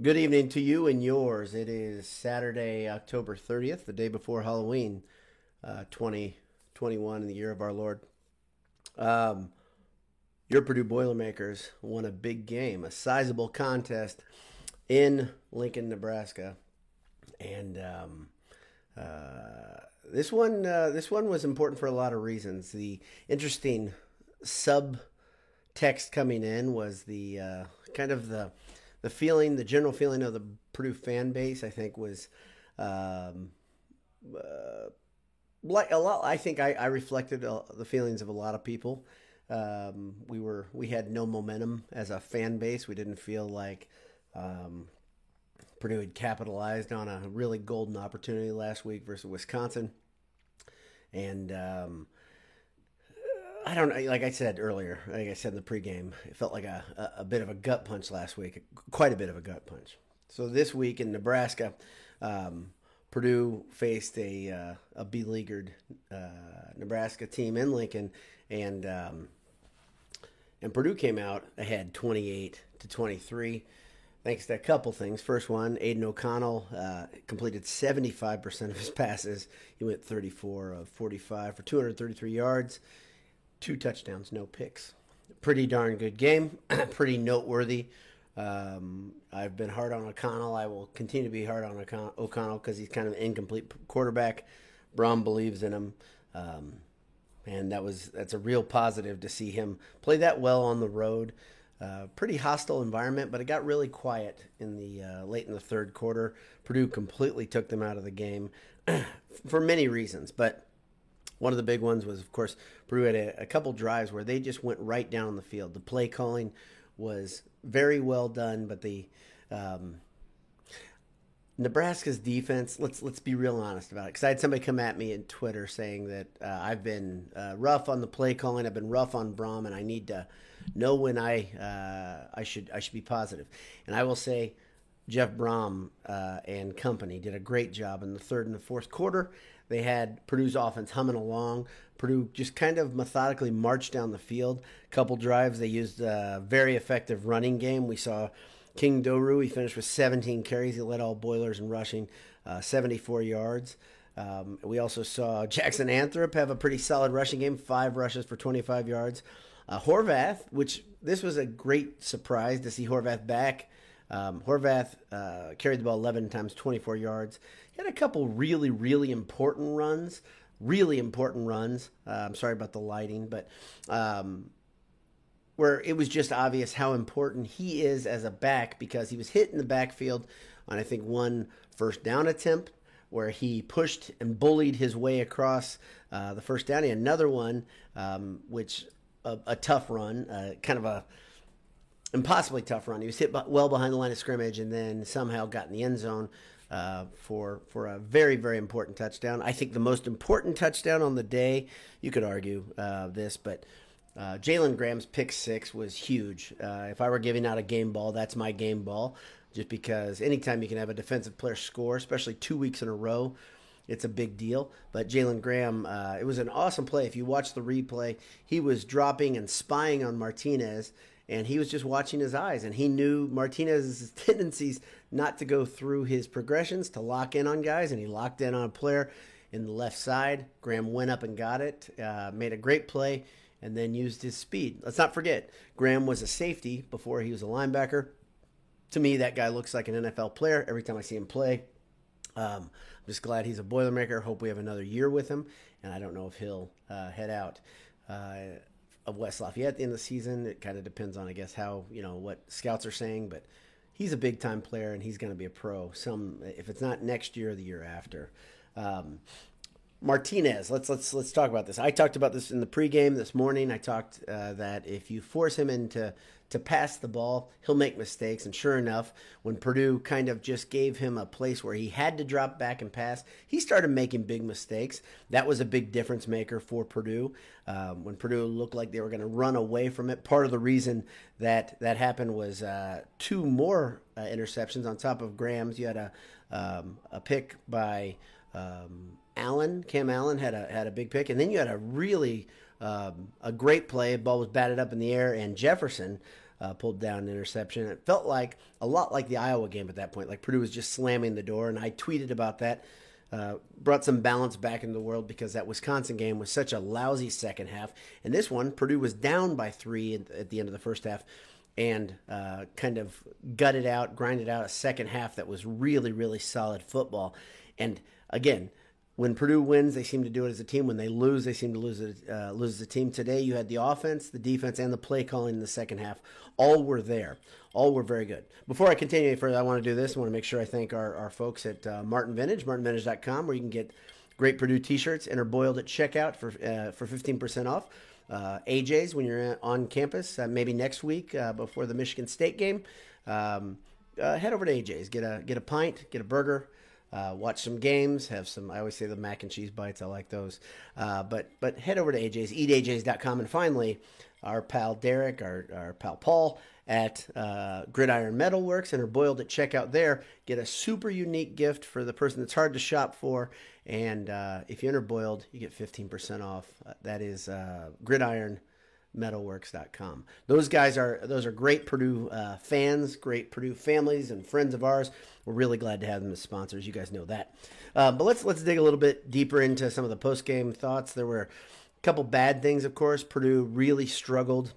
Good evening to you and yours. It is Saturday, October 30th, the day before Halloween, uh, 2021 in the year of our Lord. Um, your Purdue Boilermakers won a big game, a sizable contest in Lincoln, Nebraska. And um, uh, this one, uh, this one was important for a lot of reasons. The interesting subtext coming in was the uh, kind of the the feeling, the general feeling of the Purdue fan base, I think, was um, uh, like a lot. I think I, I reflected uh, the feelings of a lot of people. Um, we were we had no momentum as a fan base. We didn't feel like um, Purdue had capitalized on a really golden opportunity last week versus Wisconsin, and um, I don't know. Like I said earlier, like I said in the pregame, it felt like a, a, bit of a gut punch last week, quite a bit of a gut punch. So this week in Nebraska, um, Purdue faced a uh, a beleaguered uh, Nebraska team in Lincoln, and um, and Purdue came out ahead, twenty eight to twenty three. Thanks to a couple things. First one, Aidan O'Connell uh, completed 75% of his passes. He went 34 of 45 for 233 yards two touchdowns, no picks. Pretty darn good game. Pretty noteworthy. Um, I've been hard on O'Connell. I will continue to be hard on O'Connell because he's kind of an incomplete quarterback. Brohm believes in him, um, and that was that's a real positive to see him play that well on the road. Uh, pretty hostile environment, but it got really quiet in the uh, late in the third quarter. Purdue completely took them out of the game for many reasons, but one of the big ones was, of course, Purdue had a, a couple drives where they just went right down the field. The play calling was very well done, but the um, Nebraska's defense. Let's let's be real honest about it. Because I had somebody come at me in Twitter saying that uh, I've been uh, rough on the play calling. I've been rough on Brohm, and I need to know when I uh, I should I should be positive. And I will say, Jeff Brohm uh, and company did a great job in the third and the fourth quarter. They had Purdue's offense humming along. Purdue just kind of methodically marched down the field. Couple drives, they used a very effective running game. We saw King Doerue, he finished with 17 carries. He led all Boilers in rushing, uh, 74 yards. Um, we also saw Jackson Anthrop have a pretty solid rushing game, five rushes for 25 yards. Uh, Horvath, which this was a great surprise to see Horvath back. Um, Horvath uh, carried the ball 11 times, 24 yards. Had a couple really, really important runs. Really important runs. Uh, I'm sorry about the lighting, but um, where it was just obvious how important he is as a back because he was hit in the backfield on, I think, one first down attempt where he pushed and bullied his way across uh, the first down. He had another one, um, which a, a, tough run, uh, kind of a impossibly tough run. He was hit well behind the line of scrimmage and then somehow got in the end zone uh, for for a very very important touchdown. I think the most important touchdown on the day. You could argue uh, this, but. Uh, Jalen Graham's pick six was huge. Uh, if I were giving out a game ball, that's my game ball. Just because anytime you can have a defensive player score, especially two weeks in a row, it's a big deal. But Jalen Graham, uh, it was an awesome play. If you watch the replay, he was dropping and spying on Martinez, and he was just watching his eyes and he knew Martinez's tendencies not to go through his progressions to lock in on guys and he locked in on a player in the left side. Graham went up and got it, uh, made a great play, and then used his speed. Let's not forget, Graham was a safety before he was a linebacker. To me, that guy looks like an NFL player every time I see him play. Um, I'm just glad he's a Boilermaker. Hope we have another year with him, and I don't know if he'll uh, head out. Uh, of West Lafayette at the end of the season. It kind of depends on, I guess, how you know what scouts are saying, but he's a big time player and he's going to be a pro. Some if it's not next year, or the year after. Um, Martinez, let's let's let's talk about this. I talked about this in the pregame this morning. I talked uh, that if you force him into to pass the ball, he'll make mistakes. And sure enough, when Purdue kind of just gave him a place where he had to drop back and pass, he started making big mistakes. That was a big difference maker for Purdue. Um, when Purdue looked like they were going to run away from it, part of the reason that that happened was uh, two more uh, interceptions on top of Graham's. You had a um, a pick by um, Allen, Cam Allen had a had a big pick, and then you had a really um, a great play. Ball was batted up in the air, and Jefferson uh, pulled down an interception. It felt like a lot like the Iowa game at that point. Like Purdue was just slamming the door, and I tweeted about that. Uh, brought some balance back into the world because that Wisconsin game was such a lousy second half, and this one Purdue was down by three at the end of the first half, and uh, kind of gutted out, grinded out a second half that was really, really solid football. And again, when Purdue wins, they seem to do it as a team. When they lose, they seem to lose uh, lose as a team. Today, you had the offense, the defense, and the play calling in the second half. All were there. All were very good. Before I continue any further, I want to do this. I want to make sure I thank our, our folks at uh, Martin Vintage, martinvintage.com, where you can get great Purdue T-shirts and are boiled at checkout for uh, for 15% off. Uh, AJ's when you're on campus, uh, maybe next week uh, before the Michigan State game. Um, uh, head over to AJ's, get a get a pint, get a burger uh, watch some games, have some. I always say the mac and cheese bites. I like those. Uh, but but head over to AJ's, eataj's.com, and finally, our pal Derek, our, our pal Paul at uh, Gridiron Metalworks, and are boiled at checkout there. Get a super unique gift for the person that's hard to shop for, and uh, if you enter boiled, you get fifteen percent off. Uh, that is uh, Gridiron metalworks.com. Those guys are those are great Purdue uh, fans, great Purdue families and friends of ours. We're really glad to have them as sponsors. You guys know that. Uh, but let's let's dig a little bit deeper into some of the post game thoughts. There were a couple bad things, of course. Purdue really struggled,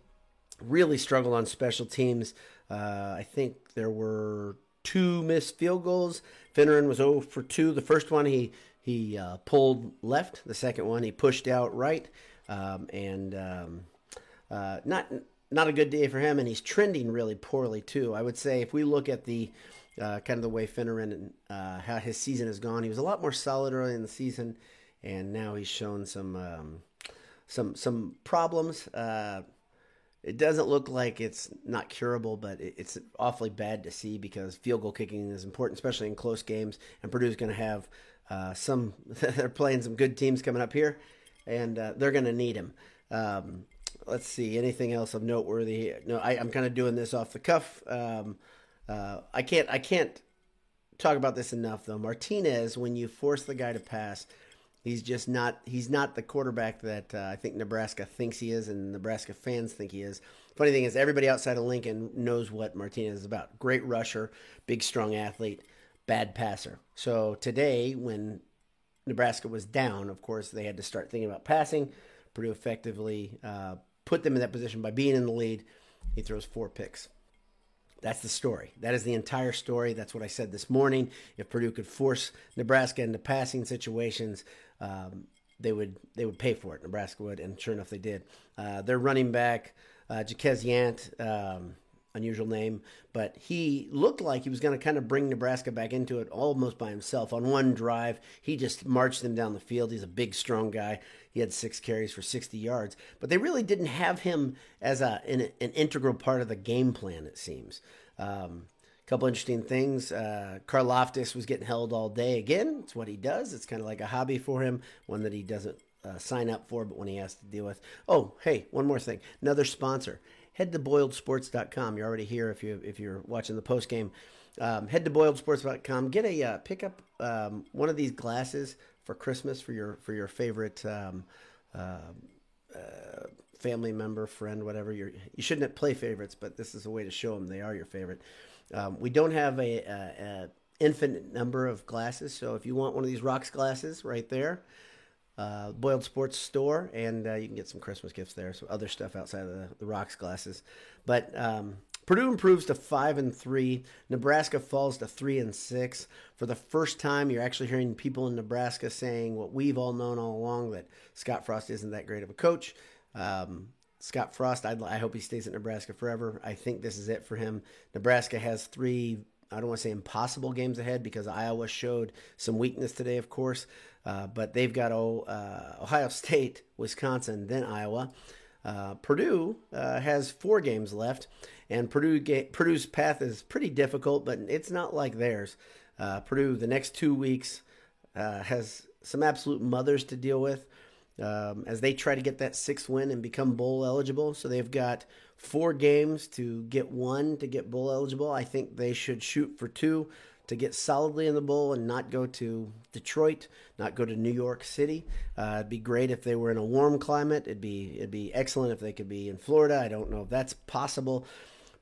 really struggled on special teams. Uh, I think there were two missed field goals. Fineran was 0 for 2. The first one he he uh, pulled left. The second one he pushed out right. Um, and um, uh, not not a good day for him, and he's trending really poorly too. I would say if we look at the uh, kind of the way Fineran and uh, how his season has gone, he was a lot more solid early in the season, and now he's shown some um, some some problems. Uh, it doesn't look like it's not curable, but it's awfully bad to see because field goal kicking is important, especially in close games. And Purdue's going to have uh, some. they're playing some good teams coming up here, and uh, they're going to need him. Um, let's see anything else of noteworthy. here. No, I, am kind of doing this off the cuff. Um, uh, I can't I can't talk about this enough though. Martinez, when you force the guy to pass, he's just not he's not the quarterback that uh, I think Nebraska thinks he is, and Nebraska fans think he is. Funny thing is, everybody outside of Lincoln knows what Martinez is about. Great rusher, big strong athlete, bad passer. So today, when Nebraska was down, of course they had to start thinking about passing. Purdue effectively uh, put them in that position by being in the lead. He throws four picks. That's the story. That is the entire story. That's what I said this morning. If Purdue could force Nebraska into passing situations, um, they would they would pay for it. Nebraska would, and sure enough, they did. Uh, their running back, uh, Jaquez Yant, um, unusual name, but he looked like he was going to kind of bring Nebraska back into it almost by himself. On one drive, he just marched them down the field. He's a big, strong guy. He had six carries for 60 yards, but they really didn't have him as a an, an integral part of the game plan. It seems. Um, couple interesting things. Uh, was getting held all day again. It's what he does. It's kind of like a hobby for him, one that he doesn't uh, sign up for, but when he has to deal with. Oh, hey, one more thing. Another sponsor head to boiledsports.com. You're already here if you if you're watching the post game. Um, head to boiledsports.com. Get a uh, pick up um, one of these glasses for Christmas for your for your favorite um, uh, uh, family member, friend, whatever. you you shouldn't play favorites, but this is a way to show them they are your favorite. Um, we don't have a, a, a infinite number of glasses, so if you want one of these rocks glasses, right there uh, Boiled Sports store, and uh, you can get some Christmas gifts there. Some other stuff outside of the, the rocks glasses. But um, Purdue improves to five and three. Nebraska falls to three and six. For the first time, you're actually hearing people in Nebraska saying what we've all known all along that Scott Frost isn't that great of a coach. Um, Scott Frost, I'd, i hope he stays at Nebraska forever. I think this is it for him. Nebraska has three I don't want to say impossible games ahead because Iowa showed some weakness today, of course. Uh, but they've got uh, Ohio State, Wisconsin, then Iowa. Uh, Purdue uh, has four games left, and Purdue ga- Purdue's path is pretty difficult, but it's not like theirs. Uh, Purdue, the next two weeks, has some absolute mothers to deal with um, as they try to get that sixth win and become bowl eligible. So they've got four games to get one to get bowl eligible. I think they should shoot for two to get solidly in the bowl and not go to Detroit, not go to New York City. Uh, it'd be great if they were in a warm climate. It'd be it'd be excellent if they could be in Florida. I don't know if that's possible,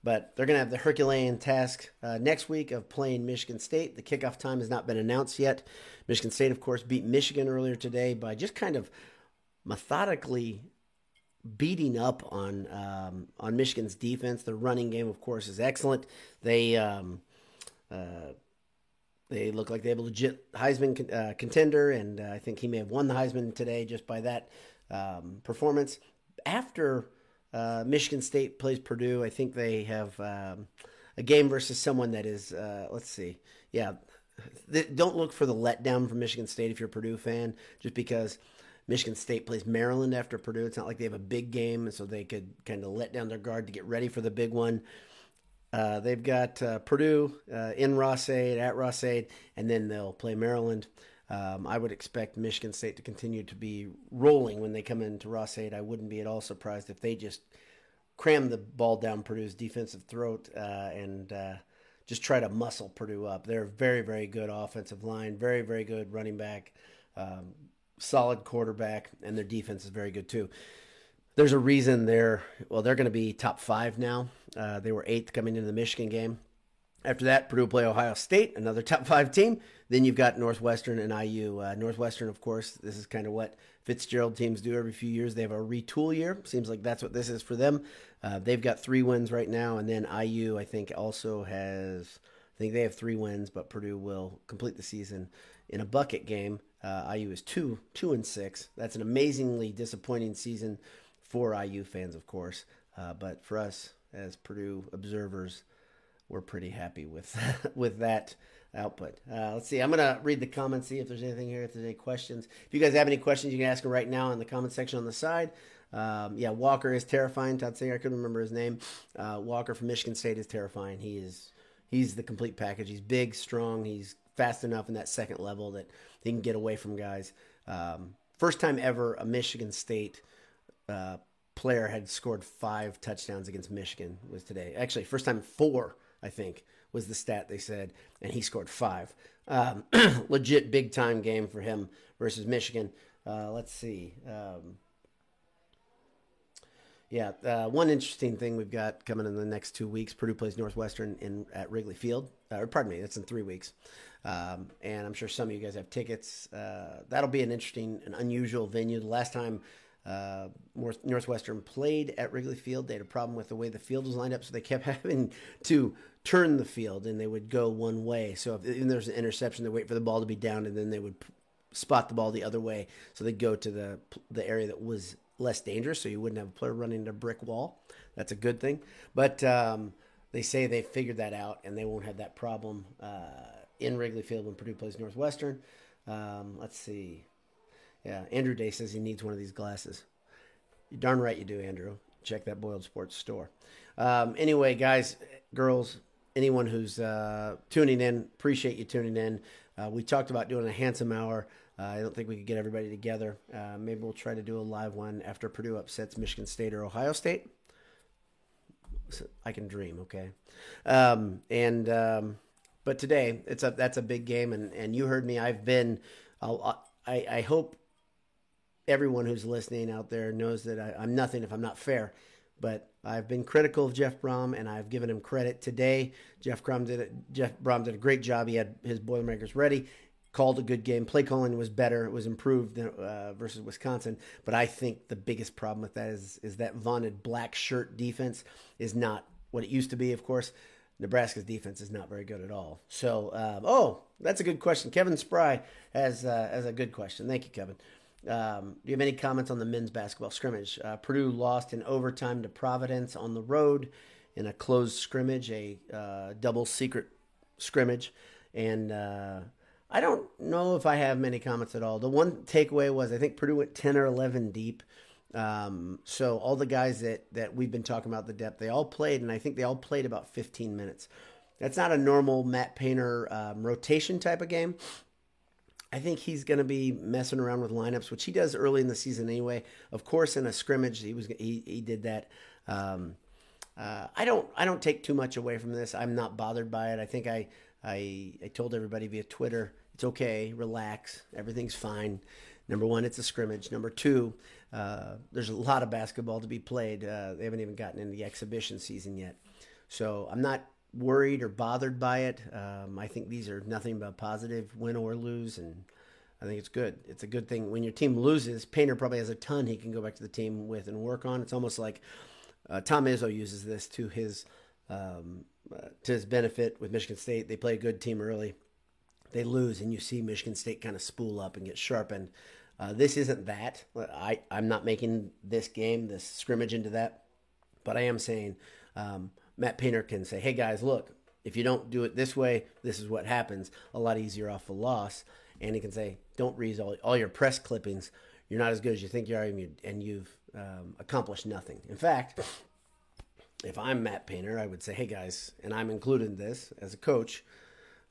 But they're to have the Herculean task uh, next week of playing Michigan State. The kickoff time has not been announced yet. Michigan State, of course, beat Michigan earlier today by just kind of methodically beating up on um, on Michigan's defense. The running game, of course, is excellent. They um, uh, they look like they have a legit Heisman con- uh, contender, and uh, I think he may have won the Heisman today just by that um, performance. After uh, Michigan State plays Purdue, I think they have um, a game versus someone that is, uh, let's see, yeah. don't look for the letdown from Michigan State if you're a Purdue fan, just because Michigan State plays Maryland after Purdue. It's not like they have a big game, so they could kind of let down their guard to get ready for the big one. Uh, they've got uh, Purdue uh, in Ross-Ade, at Ross-Ade, and then they'll play Maryland. Um, I would expect Michigan State to continue to be rolling when they come into Ross-Ade. I wouldn't be at all surprised if they just cram the ball down Purdue's defensive throat uh, and uh, just try to muscle Purdue up. They're a very, very good offensive line, very, very good running back. Um, solid quarterback, and their defense is very good too. There's a reason they're well, they're going to be top five now. Uh, they were eighth coming into the Michigan game. After that, Purdue play Ohio State, another top five team. Then you've got Northwestern and IU. Uh, Northwestern, of course, this is kind of what Fitzgerald teams do every few years. They have a retool year. Seems like that's what this is for them. Uh, they've got three wins right now, and then IU, I think, also has. I think they have three wins, but Purdue will complete the season in a bucket game. Uh, IU is two two and six. That's an amazingly disappointing season for IU fans, of course. Uh, but for us as Purdue observers, we're pretty happy with with that output. Uh, let's see. I'm gonna read the comments, see if there's anything here. If there's any questions, if you guys have any questions, you can ask them right now in the comment section on the side. Um, yeah, Walker is terrifying. Todd Singer, I couldn't remember his name. Uh, Walker from Michigan State is terrifying. He is he's the complete package. He's big, strong. He's fast enough in that second level that he can get away from guys. Um, first time ever a Michigan State uh, player had scored five touchdowns against Michigan was today. Actually, first time four, I think, was the stat they said, and he scored five. Um, legit big time game for him versus Michigan. Uh, let's see. Um, yeah, uh, one interesting thing we've got coming in the next two weeks. Purdue plays Northwestern in at Wrigley Field. Uh, or pardon me, that's in three weeks. Um, and I'm sure some of you guys have tickets. Uh, that'll be an interesting, an unusual venue. The last time uh, Northwestern played at Wrigley Field, they had a problem with the way the field was lined up, so they kept having to turn the field, and they would go one way. So if even there's an interception, they wait for the ball to be down, and then they would spot the ball the other way. So they'd go to the the area that was less dangerous, so you wouldn't have a player running into a brick wall. That's a good thing. But um, they say they figured that out, and they won't have that problem. Uh, in Wrigley Field when Purdue plays Northwestern. Um, let's see. Yeah, Andrew Day says he needs one of these glasses. You're darn right you do, Andrew. Check that Boiled Sports store. Um, anyway, guys, girls, anyone who's uh, tuning in, appreciate you tuning in. Uh, we talked about doing a handsome hour. Uh, I don't think we could get everybody together. Uh, maybe we'll try to do a live one after Purdue upsets Michigan State or Ohio State. I can dream, okay? Um, and um, but today, it's a that's a big game, and and you heard me. I've been. I'll, I I hope everyone who's listening out there knows that I, I'm nothing if I'm not fair. But I've been critical of Jeff Brohm, and I've given him credit today. Jeff Brohm did it. Jeff Brohm did a great job. He had his Boilermakers ready, called a good game. Play calling was better. It was improved than, uh, versus Wisconsin. But I think the biggest problem with that is is that vaunted black shirt defense is not what it used to be. Of course, Nebraska's defense is not very good at all. So, um, oh, that's a good question. Kevin Spry has uh, has a good question. Thank you, Kevin. Um, do you have any comments on the men's basketball scrimmage? Uh, Purdue lost in overtime to Providence on the road in a closed scrimmage, a uh, double secret scrimmage, and uh, I don't know if I have many comments at all. The one takeaway was I think Purdue went ten or eleven deep. Um, so all the guys that that we've been talking about the depth, they all played, and I think they all played about 15 minutes. That's not a normal Matt Painter um, rotation type of game. I think he's going to be messing around with lineups, which he does early in the season anyway. Of course, in a scrimmage, he was he, he did that. Um, uh, I don't I don't take too much away from this. I'm not bothered by it. I think I I, I told everybody via Twitter, it's okay, relax, everything's fine. Number one, it's a scrimmage. Number two, uh, there's a lot of basketball to be played. Uh, they haven't even gotten into the exhibition season yet. So I'm not worried or bothered by it. Um, I think these are nothing but positive, win or lose, and I think it's good. It's a good thing when your team loses. Painter probably has a ton he can go back to the team with and work on. It's almost like uh, Tom Izzo uses this to his um, uh, to his benefit with Michigan State. They play a good team early, they lose, and you see Michigan State kind of spool up and get sharpened. Uh, this isn't that. I, I'm not making this game, this scrimmage into that, but I am saying um, Matt Painter can say, hey guys, look, if you don't do it this way, this is what happens. A lot easier off a loss. And he can say, don't read all, all your press clippings. You're not as good as you think you are, and, you, and you've um, accomplished nothing. In fact, if I'm Matt Painter, I would say, hey guys, and I'm included in this as a coach.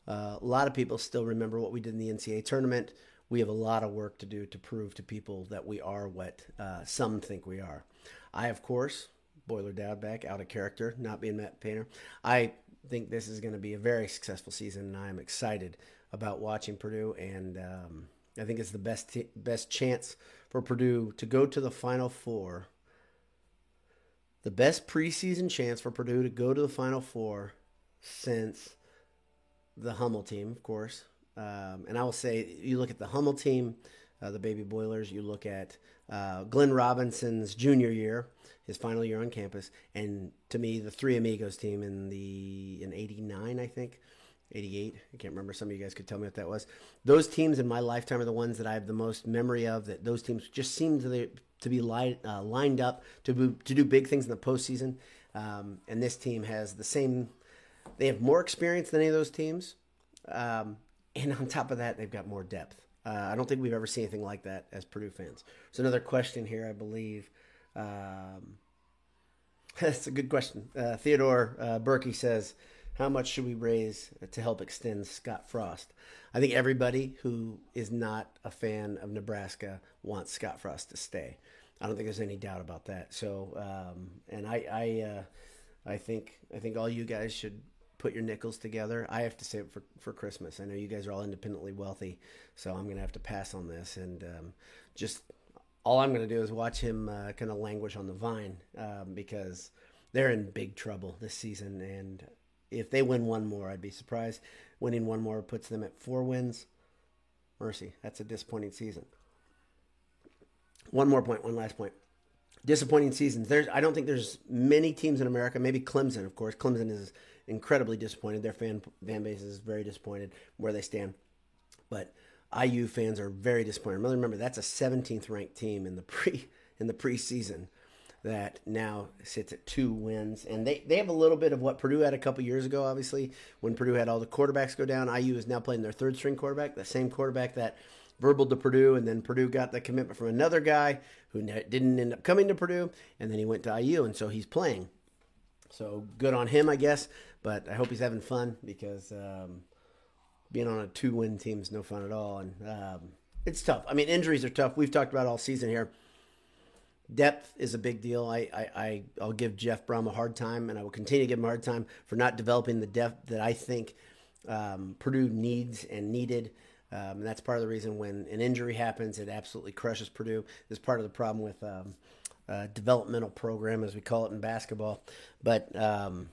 Uh, a lot of people still remember what we did in the NCAA tournament. We have a lot of work to do to prove to people that we are what uh, some think we are. I, of course, Boiler Dad back out of character, not being Matt Painter. I think this is going to be a very successful season, and I'm excited about watching Purdue. And um, I think it's the best t- best chance for Purdue to go to the Final Four. The best preseason chance for Purdue to go to the Final Four since the Hummel team, of course. Um, and I will say, you look at the Hummel team, uh, the Baby Boilers. You look at uh, Glenn Robinson's junior year, his final year on campus, and to me, the Three Amigos team in the in '89, I think. 88. I can't remember. Some of you guys could tell me what that was. Those teams in my lifetime are the ones that I have the most memory of. That those teams just seem to to be uh, lined up to be, to do big things in the postseason. Um, and this team has the same. They have more experience than any of those teams, um, and on top of that, they've got more depth. Uh, I don't think we've ever seen anything like that as Purdue fans. So another question here, I believe. Um, that's a good question. Uh, Theodore uh, Berkey says, "How much should we raise to help extend Scott Frost?" I think everybody who is not a fan of Nebraska wants Scott Frost to stay. I don't think there's any doubt about that. So, um, and I, I, uh, I think, I think all you guys should put your nickels together. I have to save it for, for Christmas. I know you guys are all independently wealthy, so I'm going to have to pass on this. And um, just all I'm going to do is watch him uh, kind of languish on the vine um, because they're in big trouble this season. And if they win one more, I'd be surprised. Winning one more puts them at four wins. Mercy, that's a disappointing season. One more point, one last point disappointing seasons. There's, I don't think there's many teams in America. Maybe Clemson, of course. Clemson is incredibly disappointed. Their fan fan base is very disappointed where they stand. But IU fans are very disappointed. Remember, that's a 17th ranked team in the pre in the preseason that now sits at two wins, and they they have a little bit of what Purdue had a couple years ago. Obviously, when Purdue had all the quarterbacks go down, IU is now playing their third string quarterback, the same quarterback that verbal to Purdue, and then Purdue got the commitment from another guy who didn't end up coming to Purdue, and then he went to IU, and so he's playing. So good on him, I guess. But I hope he's having fun because um, being on a two-win team is no fun at all, and um, it's tough. I mean, injuries are tough. We've talked about all season here. Depth is a big deal. I, I, I I'll give Jeff Brohm a hard time, and I will continue to give him a hard time for not developing the depth that I think um, Purdue needs and needed. Um, and that's part of the reason when an injury happens, it absolutely crushes Purdue. Is part of the problem with um, developmental program, as we call it in basketball. But um,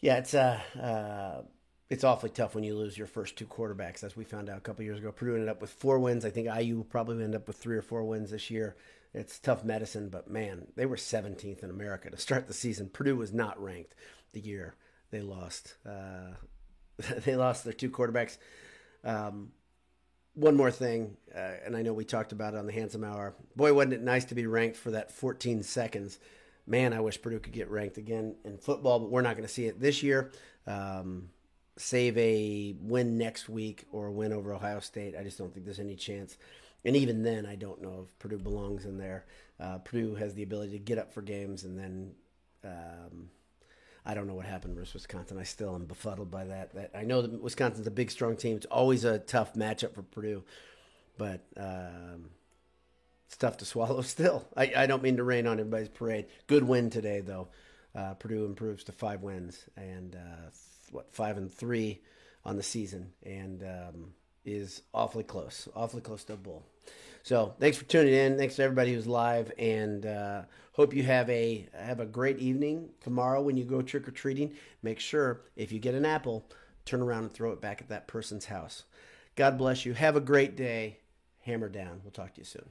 yeah, it's uh, uh, it's awfully tough when you lose your first two quarterbacks, as we found out a couple years ago. Purdue ended up with four wins. I think IU will probably end up with three or four wins this year. It's tough medicine, but man, they were 17th in America to start the season. Purdue was not ranked the year they lost. Uh, they lost their two quarterbacks. Um, one more thing, uh, and I know we talked about it on the Handsome Hour. Boy, wasn't it nice to be ranked for that 14 seconds. Man, I wish Purdue could get ranked again in football, but we're not going to see it this year. Um, save a win next week or a win over Ohio State. I just don't think there's any chance. And even then, I don't know if Purdue belongs in there. Uh, Purdue has the ability to get up for games and then um, I don't know what happened versus Wisconsin. I still am befuddled by that. That I know that Wisconsin's a big, strong team. It's always a tough matchup for Purdue, but um, it's tough to swallow. Still, I, I don't mean to rain on everybody's parade. Good win today, though. Uh, Purdue improves to five wins and uh, what five and three on the season, and um, is awfully close, awfully close to a bowl. So thanks for tuning in. Thanks to everybody who's live, and uh, hope you have a have a great evening tomorrow when you go trick or treating. Make sure if you get an apple, turn around and throw it back at that person's house. God bless you. Have a great day. Hammer down. We'll talk to you soon.